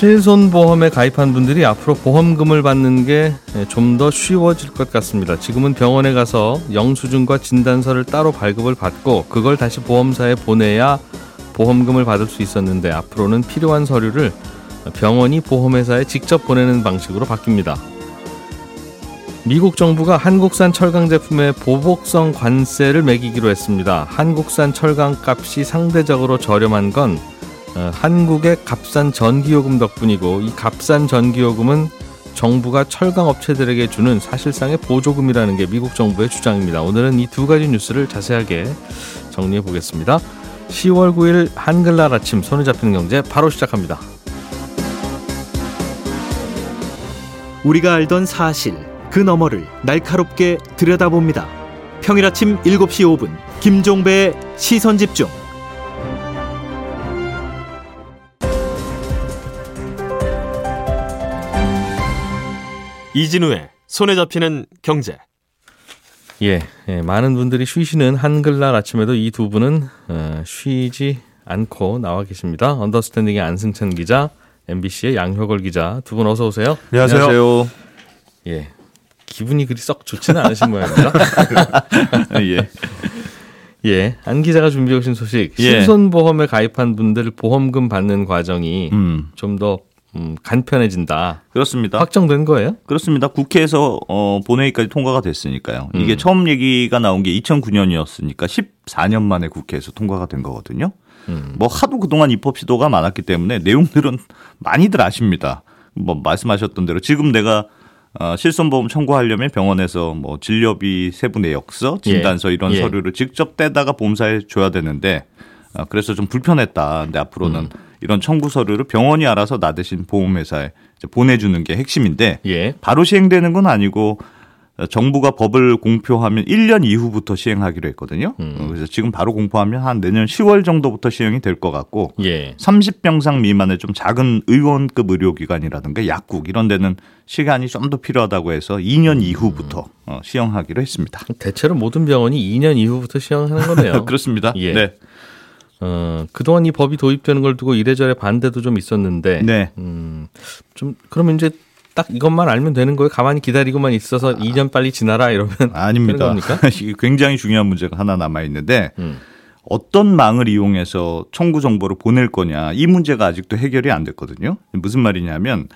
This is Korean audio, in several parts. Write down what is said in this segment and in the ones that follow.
실손보험에 가입한 분들이 앞으로 보험금을 받는 게 좀 더 쉬워질 것 같습니다. 지금은 병원에 가서 영수증과 진단서를 따로 발급을 받고 그걸 다시 보험사에 보내야 보험금을 받을 수 있었는데 앞으로는 필요한 서류를 병원이 보험회사에 직접 보내는 방식으로 바뀝니다. 미국 정부가 한국산 철강 제품에 보복성 관세를 매기기로 했습니다. 한국산 철강 값이 상대적으로 저렴한 건 어, 한국의 값싼 전기요금 덕분이고 이 값싼 전기요금은 정부가 철강 업체들에게 주는 사실상의 보조금이라는 게 미국 정부의 주장입니다. 오늘은 이 두 가지 뉴스를 자세하게 정리해 보겠습니다. 10월 9일 한글날 아침 손에 잡히는 경제 바로 시작합니다. 우리가 알던 사실 그 너머를 날카롭게 들여다봅니다. 평일 아침 7시 5분 김종배의 시선 집중. 이진우의 손에 잡히는 경제. 예, 예, 많은 분들이 쉬시는 한글날 아침에도 이 두 분은 어, 쉬지 않고 나와 계십니다. 언더스탠딩의 안승찬 기자, MBC의 양효걸 기자 두 분 어서 오세요. 안녕하세요. 예, 기분이 그리 썩 좋지는 않으신 모양입니다. 예. 예, 안 기자가 준비해 오신 소식. 예. 실손보험에 가입한 분들 보험금 받는 과정이 음. 좀더 음, 간편해진다. 그렇습니다. 확정된 거예요? 그렇습니다. 국회에서 어, 본회의까지 통과가 됐으니까요. 이게 음. 처음 얘기가 나온 게 2009년이었으니까 14년 만에 국회에서 통과가 된 거거든요. 음. 뭐 하도 그동안 입법 시도가 많았기 때문에 내용들은 많이들 아십니다. 뭐 말씀하셨던 대로 지금 내가 어, 실손보험 청구하려면 병원에서 뭐 진료비 세부 내역서, 진단서 이런 예. 서류를 직접 떼다가 보험사에 줘야 되는데 어, 그래서 좀 불편했다. 근데 앞으로는 음. 이런 청구 서류를 병원이 알아서 나 대신 보험회사에 보내주는 게 핵심인데 예. 바로 시행되는 건 아니고 어, 정부가 법을 공표하면 1년 이후부터 시행하기로 했거든요. 음. 어, 그래서 지금 바로 공포하면 한 내년 10월 정도부터 시행이 될 것 같고 예. 30병상 미만의 좀 작은 의원급 의료기관이라든가 약국 이런 데는 시간이 좀 더 필요하다고 해서 2년 이후부터 어, 시행하기로 했습니다. 대체로 모든 병원이 2년 이후부터 시행하는 거네요. 그렇습니다. 예. 네. 어, 그동안 이 법이 도입되는 걸 두고 이래저래 반대도 좀 있었는데, 네. 음, 좀, 그러면 이제 딱 이것만 알면 되는 거예요? 가만히 기다리고만 있어서 2년 빨리 지나라 이러면. 아닙니다. 굉장히 중요한 문제가 하나 남아 있는데 음. 어떤 망을 이용해서 청구 정보를 보낼 거냐 이 문제가 아직도 해결이 안 됐거든요. 무슨 말이냐면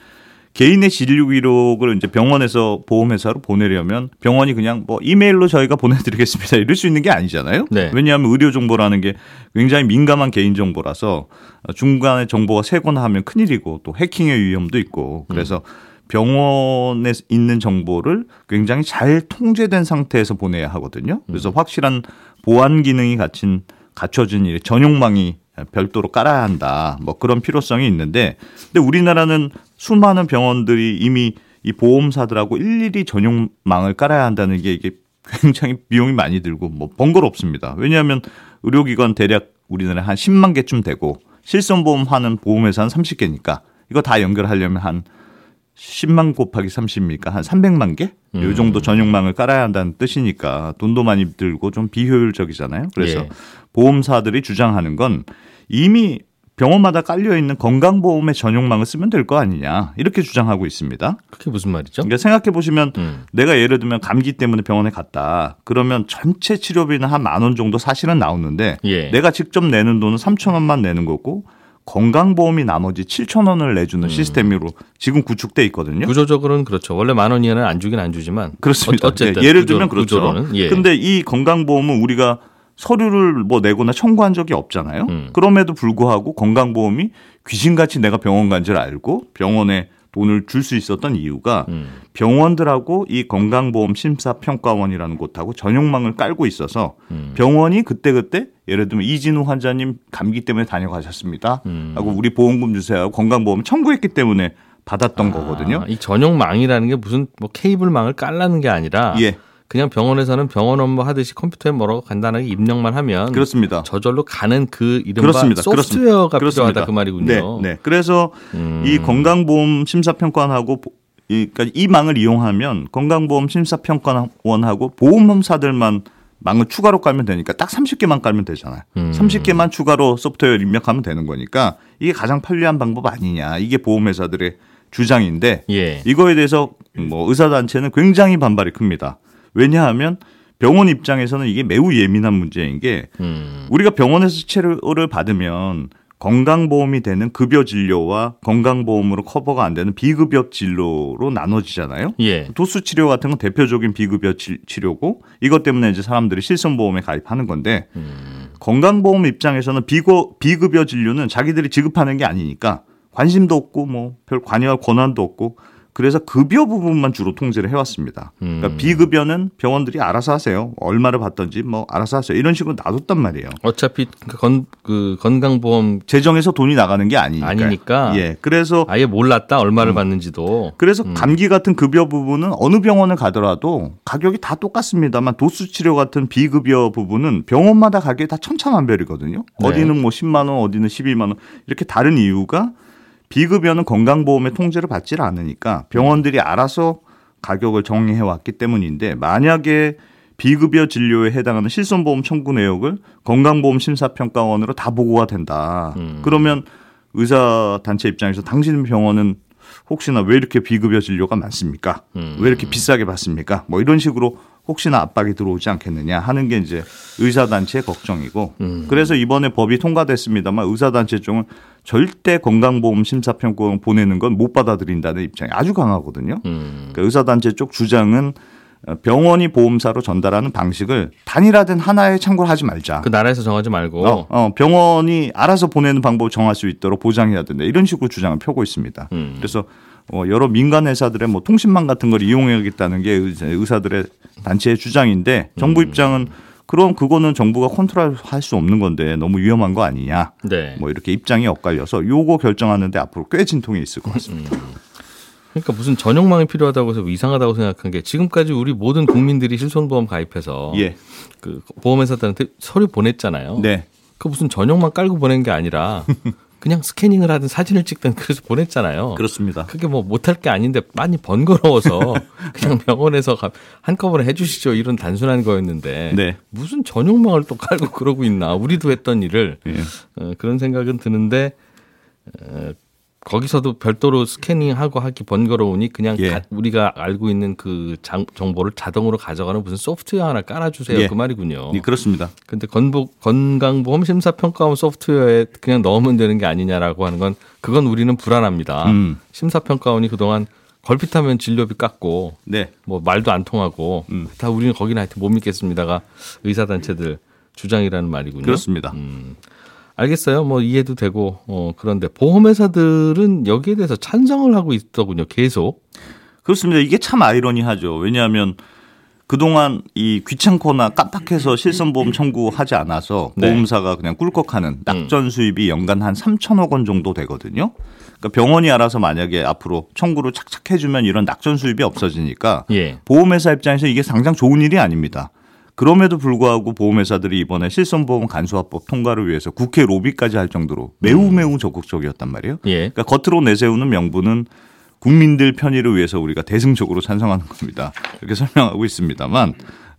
개인의 진료 기록을 이제 병원에서 보험회사로 보내려면 병원이 그냥 뭐 이메일로 저희가 보내드리겠습니다 이럴 수 있는 게 아니잖아요. 네. 왜냐하면 의료 정보라는 게 굉장히 민감한 개인 정보라서 중간에 정보가 새거나 하면 큰일이고 또 해킹의 위험도 있고 그래서 병원에 있는 정보를 굉장히 잘 통제된 상태에서 보내야 하거든요. 그래서 확실한 보안 기능이 갖춘 갖춰진 이 전용망이 별도로 깔아야 한다. 뭐 그런 필요성이 있는데 근데 우리나라는 수많은 병원들이 이미 이 보험사들하고 일일이 전용망을 깔아야 한다는 게 이게 굉장히 비용이 많이 들고 뭐 번거롭습니다. 왜냐하면 의료기관 대략 우리나라에 한 10만 개쯤 되고 실손보험 하는 보험회사는 30개니까 이거 다 연결하려면 한 10만 곱하기 30이니까 한 300만 개? 이 정도 전용망을 깔아야 한다는 뜻이니까 돈도 많이 들고 좀 비효율적이잖아요. 그래서 예. 보험사들이 주장하는 건 이미 병원마다 깔려 있는 건강보험의 전용망을 쓰면 될 거 아니냐 이렇게 주장하고 있습니다. 그게 무슨 말이죠? 그러니까 생각해 보시면 음. 내가 예를 들면 감기 때문에 병원에 갔다 그러면 전체 치료비는 한 만 원 정도 사실은 나오는데 예. 내가 직접 내는 돈은 3천 원만 내는 거고 건강보험이 나머지 7천 원을 음. 내주는 시스템으로 지금 구축돼 있거든요. 구조적으로는 그렇죠. 원래 만 원 이하는 안 주긴 안 주지만. 그렇습니다. 어, 어쨌든 예, 구조- 들면 그렇죠. 구조로는. 예. 근데 이 건강보험은 우리가 서류를 뭐 내거나 청구한 적이 없잖아요. 음. 그럼에도 불구하고 건강보험이 귀신같이 내가 병원 간 줄 알고 병원에 돈을 줄 수 있었던 이유가 음. 병원들하고 이 건강보험 심사평가원이라는 곳하고 전용망을 깔고 있어서 음. 병원이 그때그때 예를 들면 이진우 환자님 감기 때문에 다녀가셨습니다. 음. 하고 우리 보험금 주세요. 건강보험 청구했기 때문에 받았던 거거든요. 아, 이 전용망이라는 게 무슨 뭐 케이블망을 깔라는 게 아니라 예. 그냥 병원에서는 병원 업무 하듯이 컴퓨터에 뭐라고 간단하게 입력만 하면 그렇습니다. 저절로 가는 그 이른바 그렇습니다. 소프트웨어가 그렇습니다. 필요하다 그 말이군요. 네, 네. 그래서 음. 이 건강보험 심사평가원하고 보- 이, 그러니까 이 망을 이용하면 건강보험 심사평가원하고 보험사들만 망을 추가로 깔면 되니까 딱 30개만 깔면 되잖아요. 음. 30개만 추가로 소프트웨어 입력하면 되는 거니까 이게 가장 편리한 방법 아니냐. 이게 보험회사들의 주장인데 예. 이거에 대해서 뭐 의사단체는 굉장히 반발이 큽니다. 왜냐하면 병원 입장에서는 이게 매우 예민한 문제인 게 음. 우리가 병원에서 치료를 받으면 건강보험이 되는 급여 진료와 건강보험으로 커버가 안 되는 비급여 진료로 나눠지잖아요. 예. 도수 치료 같은 건 대표적인 비급여 치- 치료고 이것 때문에 이제 사람들이 실손보험에 가입하는 건데 음. 건강보험 입장에서는 비고, 비급여 진료는 자기들이 지급하는 게 아니니까 관심도 없고 뭐 별 관여할 권한도 없고 그래서 급여 부분만 주로 통제를 해왔습니다. 그러니까 음. 비급여는 병원들이 알아서 하세요. 얼마를 받던지 뭐 알아서 하세요. 이런 식으로 놔뒀단 말이에요. 어차피 그 건, 그 건강보험 재정에서 돈이 나가는 게 아니니까. 아니니까. 예. 그래서 아예 몰랐다 얼마를 음. 받는지도. 그래서 감기 같은 급여 부분은 어느 병원을 가더라도 가격이 다 똑같습니다만 도수 치료 같은 비급여 부분은 병원마다 가격이 다 천차만별이거든요. 네. 어디는 뭐 10만 원, 어디는 12만 원 이렇게 다른 이유가 비급여는 건강보험의 통제를 받지 않으니까 병원들이 알아서 가격을 정해 왔기 때문인데 만약에 비급여 진료에 해당하는 실손보험 청구 내역을 건강보험 심사평가원으로 다 보고가 된다. 음. 그러면 의사 단체 입장에서 당신 병원은 혹시나 왜 이렇게 비급여 진료가 많습니까? 음. 왜 이렇게 비싸게 받습니까? 뭐 이런 식으로 혹시나 압박이 들어오지 않겠느냐 하는 게 이제 의사 단체의 걱정이고 음. 그래서 이번에 법이 통과됐습니다만 의사 단체 쪽은 절대 건강보험 심사평가원 보내는 건 못 받아들인다는 입장이 아주 강하거든요. 음. 그러니까 의사단체 쪽 주장은 병원이 보험사로 전달하는 방식을 단일화된 하나에 참고를 하지 말자. 그 나라에서 정하지 말고. 어, 어, 병원이 알아서 보내는 방법을 정할 수 있도록 보장해야 된다. 이런 식으로 주장을 펴고 있습니다. 음. 그래서 어, 여러 민간 회사들의 뭐 통신망 같은 걸 이용해야겠다는 게 의사- 의사들의 단체의 주장인데 정부 음. 입장은 그럼 그거는 정부가 컨트롤할 수 없는 건데 너무 위험한 거 아니냐. 네. 뭐 이렇게 입장이 엇갈려서 요거 결정하는데 앞으로 꽤 진통이 있을 것 같습니다. 그러니까 무슨 전용망이 필요하다고 해서 이상하다고 생각한 게 지금까지 우리 모든 국민들이 실손보험 가입해서 예. 그 보험회사들한테 서류 보냈잖아요. 네. 그 무슨 전용망 깔고 보낸 게 아니라 그냥 스캐닝을 하든 사진을 찍든 그래서 보냈잖아요. 그렇습니다. 그게 뭐 못할 게 아닌데 많이 번거로워서 그냥 병원에서 가- 한꺼번에 해주시죠 이런 단순한 거였는데 네. 무슨 전용망을 또 깔고 그러고 있나 우리도 했던 일을 예. 어, 그런 생각은 드는데 어, 거기서도 별도로 스캐닝하고 하기 번거로우니 그냥 예. 가- 우리가 알고 있는 그 장- 정보를 자동으로 가져가는 무슨 소프트웨어 하나 깔아주세요 예. 그 말이군요. 예, 그렇습니다. 근데 건보, 건강보험 심사평가원 소프트웨어에 그냥 넣으면 되는 게 아니냐라고 하는 건 그건 우리는 불안합니다. 음. 심사평가원이 그동안 걸핏하면 진료비 깎고 네. 뭐 말도 안 통하고 음. 다 우리는 거기는 하여튼 못 믿겠습니다가 의사단체들 주장이라는 말이군요. 그렇습니다. 음. 알겠어요. 뭐 이해도 되고 어 그런데 보험회사들은 여기에 대해서 찬성을 하고 있더군요. 계속. 그렇습니다. 이게 참 아이러니하죠. 왜냐하면 그동안 이 귀찮거나 깜빡해서 실손보험 청구하지 않아서 네. 보험사가 그냥 꿀꺽하는 낙전 수입이 연간 한 3천억 원 정도 되거든요. 그러니까 병원이 알아서 만약에 앞으로 청구를 착착 해주면 이런 낙전 수입이 없어지니까 예. 보험회사 입장에서 이게 당장 좋은 일이 아닙니다. 그럼에도 불구하고 보험회사들이 이번에 실손보험 간소화법 통과를 위해서 국회 로비까지 할 정도로 매우 매우 적극적이었단 말이에요. 예. 그러니까 겉으로 내세우는 명분은 국민들 편의를 위해서 우리가 대승적으로 찬성하는 겁니다. 이렇게 설명하고 있습니다만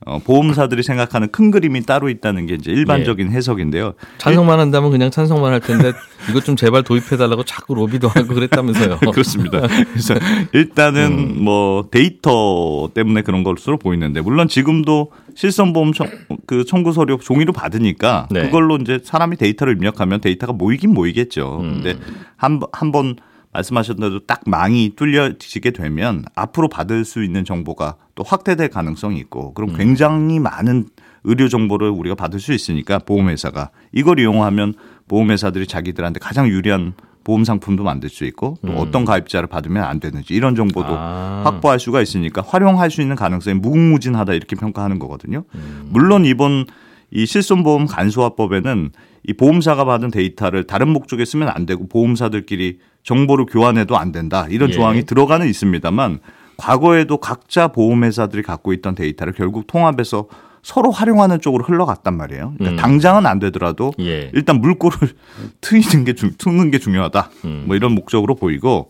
어, 보험사들이 생각하는 큰 그림이 따로 있다는 게 이제 일반적인 해석인데요. 찬성만 한다면 그냥 찬성만 할 텐데 이것 좀 제발 도입해달라고 자꾸 로비도 하고 그랬다면서요. 그렇습니다. 그래서 일단은 뭐 데이터 때문에 그런 것으로 보이는데 물론 지금도 실손보험 청, 그 청구 서류 종이로 받으니까 네. 그걸로 이제 사람이 데이터를 입력하면 데이터가 모이긴 모이겠죠. 근데 한 한번 말씀하셨던 대로 딱 망이 뚫려지게 되면 앞으로 받을 수 있는 정보가 또 확대될 가능성이 있고 그럼 굉장히 많은 의료 정보를 우리가 받을 수 있으니까 보험회사가 이걸 이용하면 보험회사들이 자기들한테 가장 유리한 보험 상품도 만들 수 있고 또 어떤 가입자를 받으면 안 되는지 이런 정보도 아. 확보할 수가 있으니까 활용할 수 있는 가능성이 무궁무진하다 이렇게 평가하는 거거든요. 물론 이번 이 실손보험 간소화법에는 이 보험사가 받은 데이터를 다른 목적에 쓰면 안 되고 보험사들끼리 정보를 교환해도 안 된다 이런 예. 조항이 들어가는 있습니다만 과거에도 각자 보험회사들이 갖고 있던 데이터를 결국 통합해서 서로 활용하는 쪽으로 흘러갔단 말이에요. 그러니까 음. 당장은 안 되더라도 예. 일단 물꼬를 트이는 게 중, 트는 게 중요하다. 음. 뭐 이런 목적으로 보이고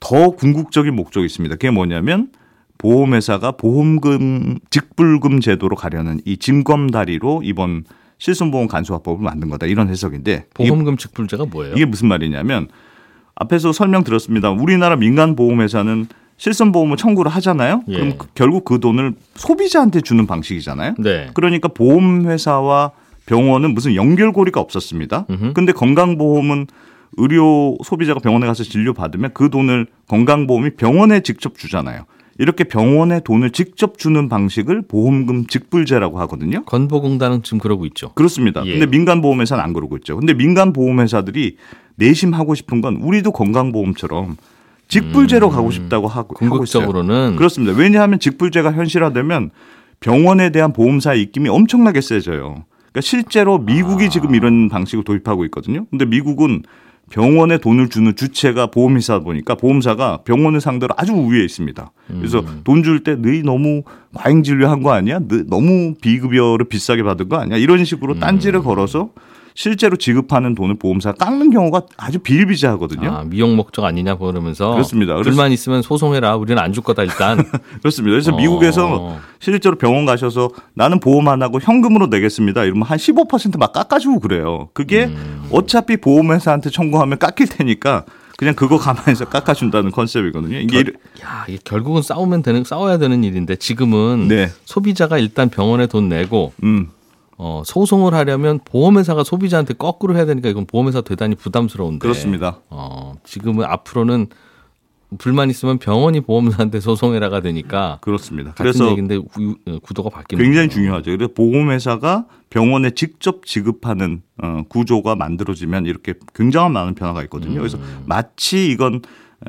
더 궁극적인 목적이 있습니다. 그게 뭐냐면 보험회사가 보험금 직불금 제도로 가려는 이 짐검다리로 이번 실손보험 간소화법을 만든 거다 이런 해석인데 보험금 직불제가 뭐예요? 이게 무슨 말이냐면 앞에서 설명 드렸습니다. 우리나라 민간 보험회사는 실손 보험을 청구를 하잖아요. 예. 그럼 그- 결국 그 돈을 소비자한테 주는 방식이잖아요. 네. 그러니까 보험회사와 병원은 무슨 연결고리가 없었습니다. 음흠. 근데 건강보험은 의료 소비자가 병원에 가서 진료 받으면 그 돈을 건강보험이 병원에 직접 주잖아요. 이렇게 병원에 돈을 직접 주는 방식을 보험금 직불제라고 하거든요. 건보공단은 지금 그러고 있죠. 그렇습니다. 예. 근데 민간 보험회사는 안 그러고 있죠. 근데 민간 보험회사들이 내심 하고 싶은 건 우리도 건강보험처럼 직불제로 가고 싶다고 하고. 궁극적으로는 그렇습니다. 왜냐하면 직불제가 현실화되면 병원에 대한 보험사의 입김이 엄청나게 세져요. 그러니까 실제로 미국이 아. 지금 이런 방식을 도입하고 있거든요. 근데 미국은 병원에 돈을 주는 주체가 보험회사 보니까 보험사가 병원을 상대로 아주 우위에 있습니다. 그래서 음. 돈줄 때 너희 너무 과잉 진료한 거 아니야? 너- 너무 비급여를 비싸게 받은 거 아니야? 이런 식으로 음. 딴지를 걸어서 실제로 지급하는 돈을 보험사가 깎는 경우가 아주 비일비재하거든요. 아, 미용 목적 아니냐 그러면서 그렇습니다. 불만 있으면 소송해라. 우리는 안 줄 거다 일단. 그렇습니다. 그래서 어. 미국에서 실제로 병원 가셔서 나는 보험 안 하고 현금으로 내겠습니다. 이러면 한 15%막 깎아주고 그래요. 그게 음. 어차피 보험회사한테 청구하면 깎일 테니까 그냥 그거 감안해서 깎아준다는 컨셉이거든요. 이게 이르- 야, 이게 결국은 싸우면 되는 싸워야 되는 일인데 지금은 네, 소비자가 일단 병원에 돈 내고 음, 어, 소송을 하려면 보험회사가 소비자한테 거꾸로 해야 되니까 이건 보험회사 대단히 부담스러운데. 그렇습니다. 어, 지금은 앞으로는 불만 있으면 병원이 보험사한테 소송해라가 되니까 그렇습니다. 같은 그래서 얘기인데 구, 구도가 바뀌는 굉장히 거예요. 중요하죠. 그래서 보험회사가 병원에 직접 지급하는 어, 구조가 만들어지면 이렇게 굉장한 많은 변화가 있거든요. 그래서 음. 마치 이건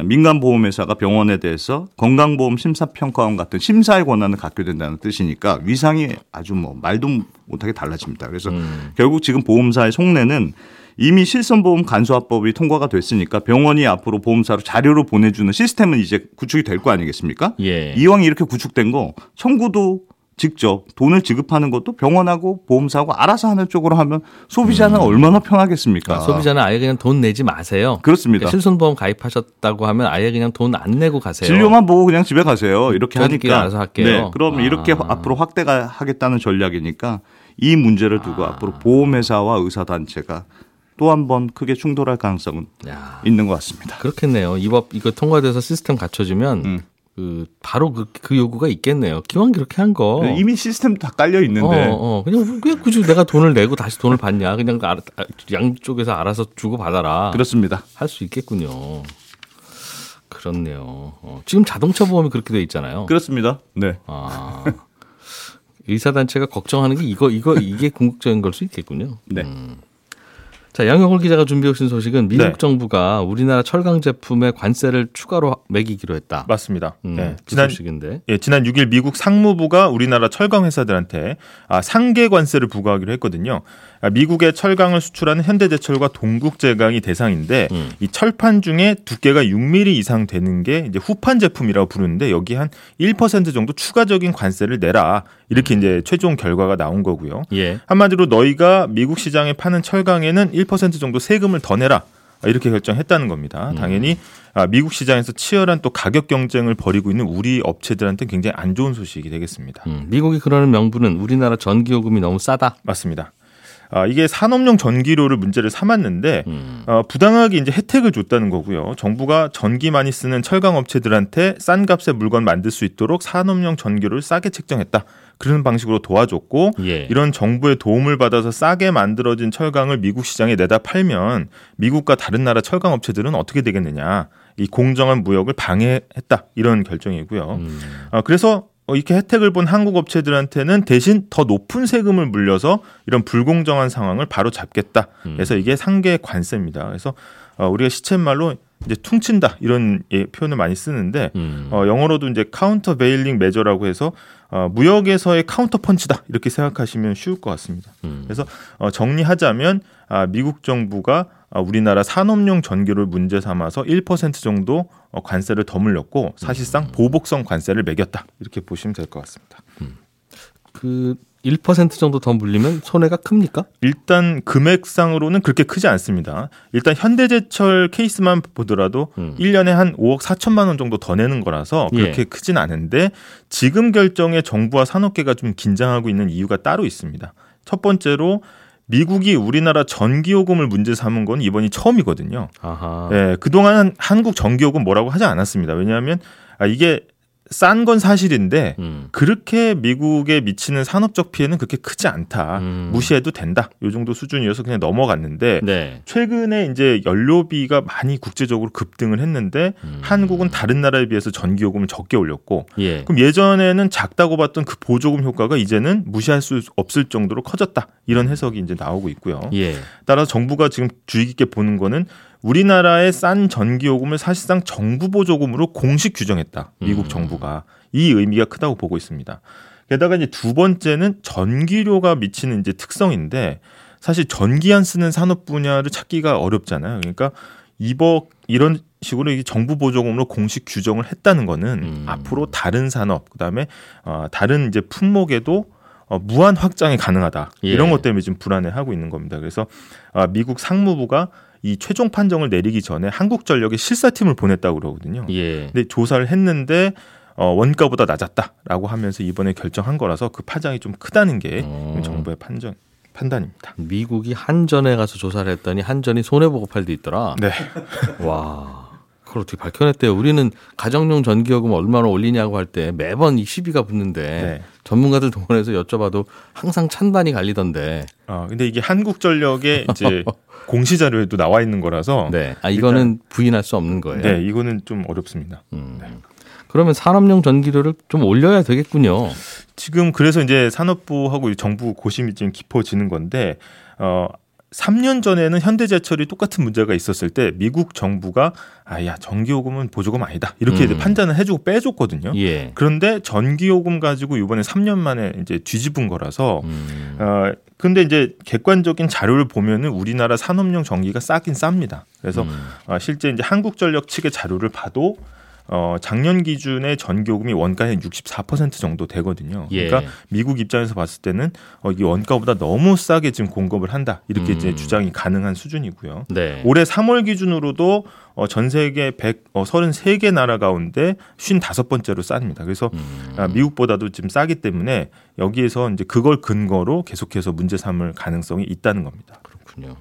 민간 보험회사가 병원에 대해서 건강보험 심사평가원 같은 심사의 권한을 갖게 된다는 뜻이니까 위상이 아주 뭐 말도 못하게 달라집니다. 그래서 음. 결국 지금 보험사의 속내는 이미 실손보험 간소화법이 통과가 됐으니까 병원이 앞으로 보험사로 자료를 보내주는 시스템은 이제 구축이 될 거 아니겠습니까? 예. 이왕 이렇게 구축된 거 청구도 직접 돈을 지급하는 것도 병원하고 보험사하고 알아서 하는 쪽으로 하면 소비자는 얼마나 편하겠습니까? 아, 소비자는 아예 그냥 돈 내지 마세요. 그렇습니다. 그러니까 실손보험 가입하셨다고 하면 아예 그냥 돈 안 내고 가세요. 진료만 보고 그냥 집에 가세요. 이렇게 하니까. 알아서 할게요. 네, 그럼 아. 이렇게 앞으로 확대가 하겠다는 전략이니까 이 문제를 두고 아. 앞으로 보험회사와 의사단체가 또한번 크게 충돌할 가능성은 야, 있는 것 같습니다. 그렇겠네요. 이 법 이거 통과돼서 시스템 갖춰지면 음. 그 바로 그, 그 요구가 있겠네요. 기왕 그렇게 한 거. 이미 시스템 다 깔려 있는데 어, 어, 그냥 왜 굳이 내가 돈을 내고 다시 돈을 받냐? 그냥 알아- 양쪽에서 알아서 주고 받아라. 그렇습니다. 할 수 있겠군요. 그렇네요. 어, 지금 자동차 보험이 그렇게 돼 있잖아요. 그렇습니다. 네. 아, 의사단체가 걱정하는 게 이거 이거 이게 궁극적인 걸 수 있겠군요. 네. 자 양영월 기자가 준비해 오신 소식은 미국 네. 정부가 우리나라 철강 제품에 관세를 추가로 매기기로 했다. 맞습니다. 음, 네. 그 지난 소식인데. 예, 지난 6일 미국 상무부가 우리나라 철강 회사들한테 아, 상계 관세를 부과하기로 했거든요. 아, 미국의 철강을 수출하는 현대제철과 동국제강이 대상인데 음. 이 철판 중에 두께가 6mm 이상 되는 게 이제 후판 제품이라고 부르는데 여기 한 1% 정도 추가적인 관세를 내라 이렇게 이제 최종 결과가 나온 거고요. 예. 한마디로 너희가 미국 시장에 파는 철강에는 1% 정도 세금을 더 내라. 이렇게 결정했다는 겁니다. 당연히 아, 미국 시장에서 치열한 또 가격 경쟁을 벌이고 있는 우리 업체들한테 굉장히 안 좋은 소식이 되겠습니다. 음, 미국이 그러는 명분은 우리나라 전기요금이 너무 싸다. 맞습니다. 아, 이게 산업용 전기료를 문제를 삼았는데 음. 어, 부당하게 이제 혜택을 줬다는 거고요. 정부가 전기 많이 쓰는 철강 업체들한테 싼 값에 물건 만들 수 있도록 산업용 전기료를 싸게 책정했다. 그런 방식으로 도와줬고 예. 이런 정부의 도움을 받아서 싸게 만들어진 철강을 미국 시장에 내다 팔면 미국과 다른 나라 철강 업체들은 어떻게 되겠느냐. 이 공정한 무역을 방해했다. 이런 결정이고요. 음. 아, 그래서 어, 이렇게 혜택을 본 한국 업체들한테는 대신 더 높은 세금을 물려서 이런 불공정한 상황을 바로 잡겠다. 그래서 이게 상계 관세입니다. 그래서 어, 우리가 시쳇말로 이제 퉁친다 이런 예, 표현을 많이 쓰는데 음. 어, 영어로도 이제 countervailing measure라고 해서 어, 무역에서의 카운터 펀치다 이렇게 생각하시면 쉬울 것 같습니다. 음. 그래서 어, 정리하자면 아, 미국 정부가 아, 우리나라 산업용 전기를 문제 삼아서 1% 정도 어, 관세를 더 물렸고 사실상 보복성 관세를 매겼다 이렇게 보시면 될 것 같습니다. 그1% 정도 더 물리면 손해가 큽니까? 일단 금액상으로는 그렇게 크지 않습니다. 일단 현대제철 케이스만 보더라도 음. 1년에 한 5억 4천만 원 정도 더 내는 거라서 그렇게 예. 크진 않은데 지금 결정에 정부와 산업계가 좀 긴장하고 있는 이유가 따로 있습니다. 첫 번째로 미국이 우리나라 전기요금을 문제 삼은 건 이번이 처음이거든요. 아하. 예, 그동안 한국 전기요금 뭐라고 하지 않았습니다. 왜냐하면 아, 이게 싼 건 사실인데 음. 그렇게 미국에 미치는 산업적 피해는 그렇게 크지 않다. 음. 무시해도 된다. 요 정도 수준이어서 그냥 넘어갔는데 네. 최근에 이제 연료비가 많이 국제적으로 급등을 했는데 음. 한국은 다른 나라에 비해서 전기요금을 적게 올렸고 예. 그럼 예전에는 작다고 봤던 그 보조금 효과가 이제는 무시할 수 없을 정도로 커졌다. 이런 해석이 이제 나오고 있고요. 예. 따라서 정부가 지금 주의 깊게 보는 거는 우리나라의 싼 전기요금을 사실상 정부 보조금으로 공식 규정했다. 미국 음. 정부가 이 의미가 크다고 보고 있습니다. 게다가 이제 두 번째는 전기료가 미치는 이제 특성인데 사실 전기 안 쓰는 산업 분야를 찾기가 어렵잖아요. 그러니까 이번 이런 식으로 이게 정부 보조금으로 공식 규정을 했다는 거는 음. 앞으로 다른 산업 그다음에 어, 다른 이제 품목에도 어, 무한 확장이 가능하다 예. 이런 것 때문에 지금 불안해하고 있는 겁니다. 그래서 아, 미국 상무부가 이 최종 판정을 내리기 전에 한국전력에 실사팀을 보냈다고 그러거든요. 예. 근데 조사를 했는데 어, 원가보다 낮았다라고 하면서 이번에 결정한 거라서 그 파장이 좀 크다는 게 어. 정부의 판정 판단입니다. 미국이 한전에 가서 조사를 했더니 한전이 손해 보고 팔도 있더라. 네. 와. 그걸 어떻게 밝혀냈대요. 우리는 가정용 전기요금 얼마나 올리냐고 할 때 매번 이 시비가 붙는데 네. 전문가들 동원해서 여쭤봐도 항상 찬반이 갈리던데. 어, 근데 이게 한국전력의 이제 공시 자료에도 나와 있는 거라서 네. 아, 이거는 부인할 수 없는 거예요. 네, 이거는 좀 어렵습니다. 음. 그러면 산업용 전기료를 좀 올려야 되겠군요. 지금 그래서 이제 산업부하고 정부 고심이 좀 깊어지는 건데 어 3년 전에는 현대제철이 똑같은 문제가 있었을 때 미국 정부가 아야 전기요금은 보조금 아니다 이렇게 음. 판단을 해주고 빼줬거든요. 예. 그런데 전기요금 가지고 이번에 3년 만에 이제 뒤집은 거라서 음. 어 근데 이제 객관적인 자료를 보면은 우리나라 산업용 전기가 싸긴 쌉니다. 그래서 음. 어, 실제 이제 한국전력 측의 자료를 봐도 어, 작년 기준의 전기요금이 원가의 64% 정도 되거든요. 예. 그러니까 미국 입장에서 봤을 때는 어, 이 원가보다 너무 싸게 지금 공급을 한다 이렇게 이제 음. 주장이 가능한 수준이고요. 네. 올해 3월 기준으로도 어, 전 세계 133개 나라 가운데 55번째로 쌉니다. 그래서 음. 아, 미국보다도 지금 싸기 때문에 여기에서 이제 그걸 근거로 계속해서 문제 삼을 가능성이 있다는 겁니다. 그렇군요.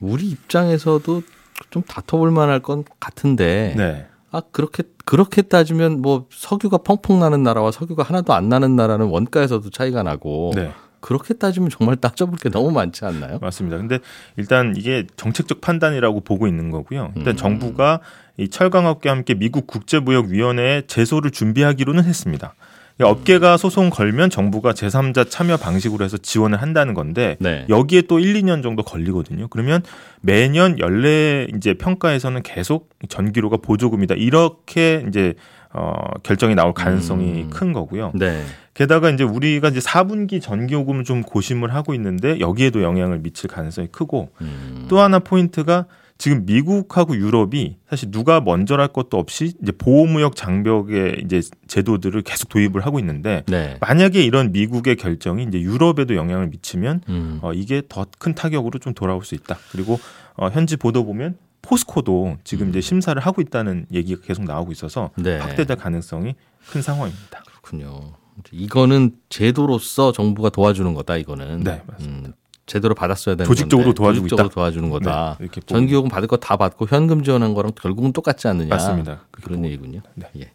우리 입장에서도 좀 다퉈볼 만할 건 같은데. 네. 아 그렇게 그렇게 따지면 뭐 석유가 펑펑 나는 나라와 석유가 하나도 안 나는 나라는 원가에서도 차이가 나고 네. 그렇게 따지면 정말 따져볼 게 너무 많지 않나요? 맞습니다. 근데 일단 이게 정책적 판단이라고 보고 있는 거고요. 일단 음. 정부가 이 철강업계와 함께 미국 국제무역위원회에 제소를 준비하기로는 했습니다. 이 업계가 소송 걸면 정부가 제3자 참여 방식으로 해서 지원을 한다는 건데 네. 여기에 또 1, 2년 정도 걸리거든요. 그러면 매년 연례 이제 평가에서는 계속 전기료가 보조금이다. 이렇게 이제 어 결정이 나올 가능성이 음. 큰 거고요. 네. 게다가 이제 우리가 이제 4분기 전기요금을 좀 고심을 하고 있는데 여기에도 영향을 미칠 가능성이 크고 음. 또 하나 포인트가 지금 미국하고 유럽이 사실 누가 먼저랄 것도 없이 이제 보호무역 장벽의 이제 제도들을 계속 도입을 하고 있는데 네. 만약에 이런 미국의 결정이 이제 유럽에도 영향을 미치면 음. 어, 이게 더 큰 타격으로 좀 돌아올 수 있다. 그리고 어, 현지 보도 보면 포스코도 지금 이제 심사를 하고 있다는 얘기가 계속 나오고 있어서 음. 네. 확대될 가능성이 큰 상황입니다. 그렇군요. 이거는 제도로서 정부가 도와주는 거다. 이거는. 네, 맞습니다. 음, 제대로 받았어야 되는 조직적으로 건데, 도와주고 조직적으로 있다. 도와주는 거다. 네, 이렇게 전기요금 받을 거 다 받고 현금 지원한 거랑 결국은 똑같지 않느냐. 맞습니다. 그런 얘기군요. 네. 예.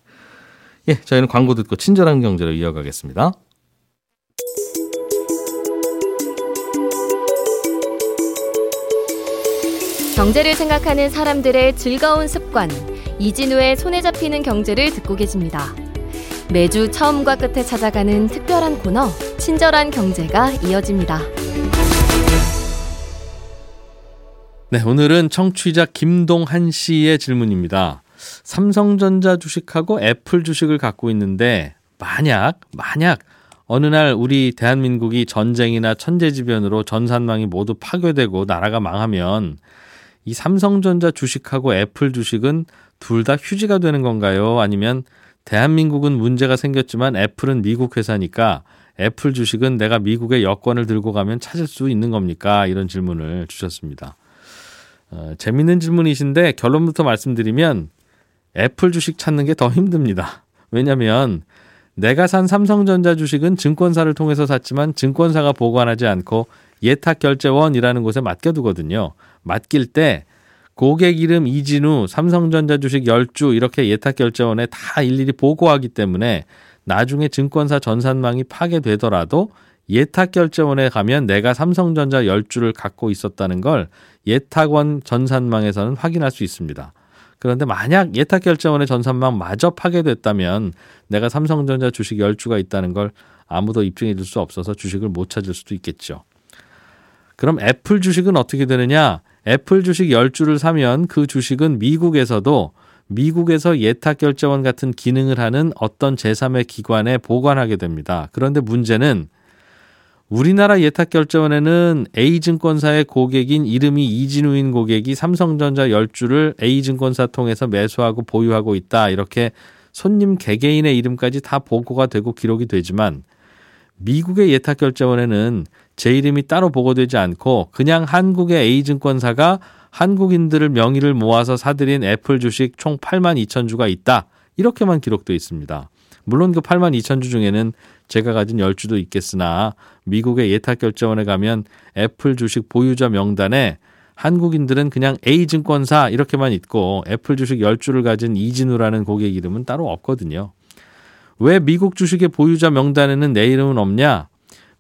예, 저희는 광고 듣고 친절한 경제로 이어가겠습니다. 경제를 생각하는 사람들의 즐거운 습관, 이진우의 손에 잡히는 경제를 듣고 계십니다. 매주 처음과 끝에 찾아가는 특별한 코너, 친절한 경제가 이어집니다. 네, 오늘은 청취자 김동한 씨의 질문입니다. 삼성전자 주식하고 애플 주식을 갖고 있는데 만약 만약 어느 날 우리 대한민국이 전쟁이나 천재지변으로 전산망이 모두 파괴되고 나라가 망하면 이 삼성전자 주식하고 애플 주식은 둘 다 휴지가 되는 건가요? 아니면 대한민국은 문제가 생겼지만 애플은 미국 회사니까 애플 주식은 내가 미국의 여권을 들고 가면 찾을 수 있는 겁니까? 이런 질문을 주셨습니다. 어, 재밌는 질문이신데 결론부터 말씀드리면 애플 주식 찾는 게 더 힘듭니다. 왜냐하면 내가 산 삼성전자 주식은 증권사를 통해서 샀지만 증권사가 보관하지 않고 예탁결제원이라는 곳에 맡겨두거든요. 맡길 때 고객 이름 이진우, 삼성전자 주식 10주 이렇게 예탁결제원에 다 일일이 보고하기 때문에 나중에 증권사 전산망이 파괴되더라도 예탁 결제원에 가면 내가 삼성전자 10주를 갖고 있었다는 걸 예탁원 전산망에서는 확인할 수 있습니다. 그런데 만약 예탁 결제원의 전산망 마저 파괴됐다면 내가 삼성전자 주식 10주가 있다는 걸 아무도 입증해 줄 수 없어서 주식을 못 찾을 수도 있겠죠. 그럼 애플 주식은 어떻게 되느냐? 애플 주식 10주를 사면 그 주식은 미국에서도 미국에서 예탁 결제원 같은 기능을 하는 어떤 제3의 기관에 보관하게 됩니다. 그런데 문제는 우리나라 예탁 결제원에는 A증권사의 고객인 이름이 이진우인 고객이 삼성전자 10주를 A증권사 통해서 매수하고 보유하고 있다. 이렇게 손님 개개인의 이름까지 다 보고가 되고 기록이 되지만 미국의 예탁 결제원에는 제 이름이 따로 보고되지 않고 그냥 한국의 A증권사가 한국인들을 명의를 모아서 사들인 애플 주식 총 8만 2천 주가 있다. 이렇게만 기록되어 있습니다. 물론 그 8만 2천 주 중에는 제가 가진 10주도 있겠으나 미국의 예탁결제원에 가면 애플 주식 보유자 명단에 한국인들은 그냥 A증권사 이렇게만 있고 애플 주식 10주를 가진 이진우라는 고객 이름은 따로 없거든요. 왜 미국 주식의 보유자 명단에는 내 이름은 없냐?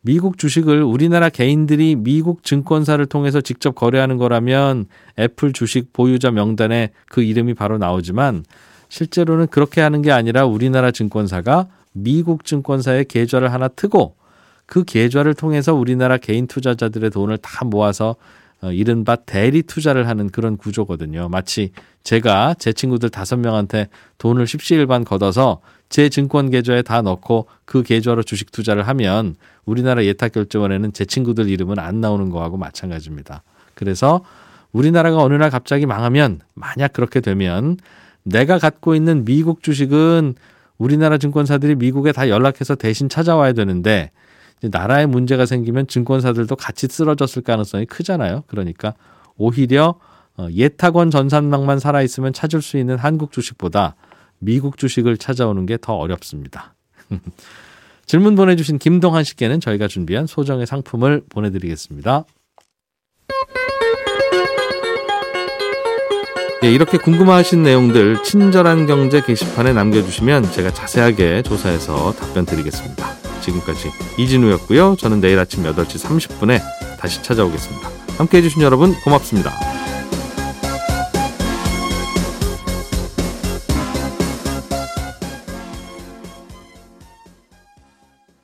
미국 주식을 우리나라 개인들이 미국 증권사를 통해서 직접 거래하는 거라면 애플 주식 보유자 명단에 그 이름이 바로 나오지만 실제로는 그렇게 하는 게 아니라 우리나라 증권사가 미국 증권사에 계좌를 하나 트고 그 계좌를 통해서 우리나라 개인 투자자들의 돈을 다 모아서 어, 이른바 대리 투자를 하는 그런 구조거든요. 마치 제가 제 친구들 다섯 명한테 돈을 십시일반 걷어서 제 증권 계좌에 다 넣고 그 계좌로 주식 투자를 하면 우리나라 예탁결제원에는 제 친구들 이름은 안 나오는 거하고 마찬가지입니다. 그래서 우리나라가 어느 날 갑자기 망하면 만약 그렇게 되면 내가 갖고 있는 미국 주식은 우리나라 증권사들이 미국에 다 연락해서 대신 찾아와야 되는데 나라에 문제가 생기면 증권사들도 같이 쓰러졌을 가능성이 크잖아요. 그러니까 오히려 어, 예탁원 전산망만 살아있으면 찾을 수 있는 한국 주식보다 미국 주식을 찾아오는 게 더 어렵습니다. 질문 보내주신 김동한 씨께는 저희가 준비한 소정의 상품을 보내드리겠습니다. 예, 이렇게 궁금하신 내용들 친절한 경제 게시판에 남겨주시면 제가 자세하게 조사해서 답변 드리겠습니다. 지금까지 이진우였고요. 저는 내일 아침 8시 30분에 다시 찾아오겠습니다. 함께 해주신 여러분 고맙습니다.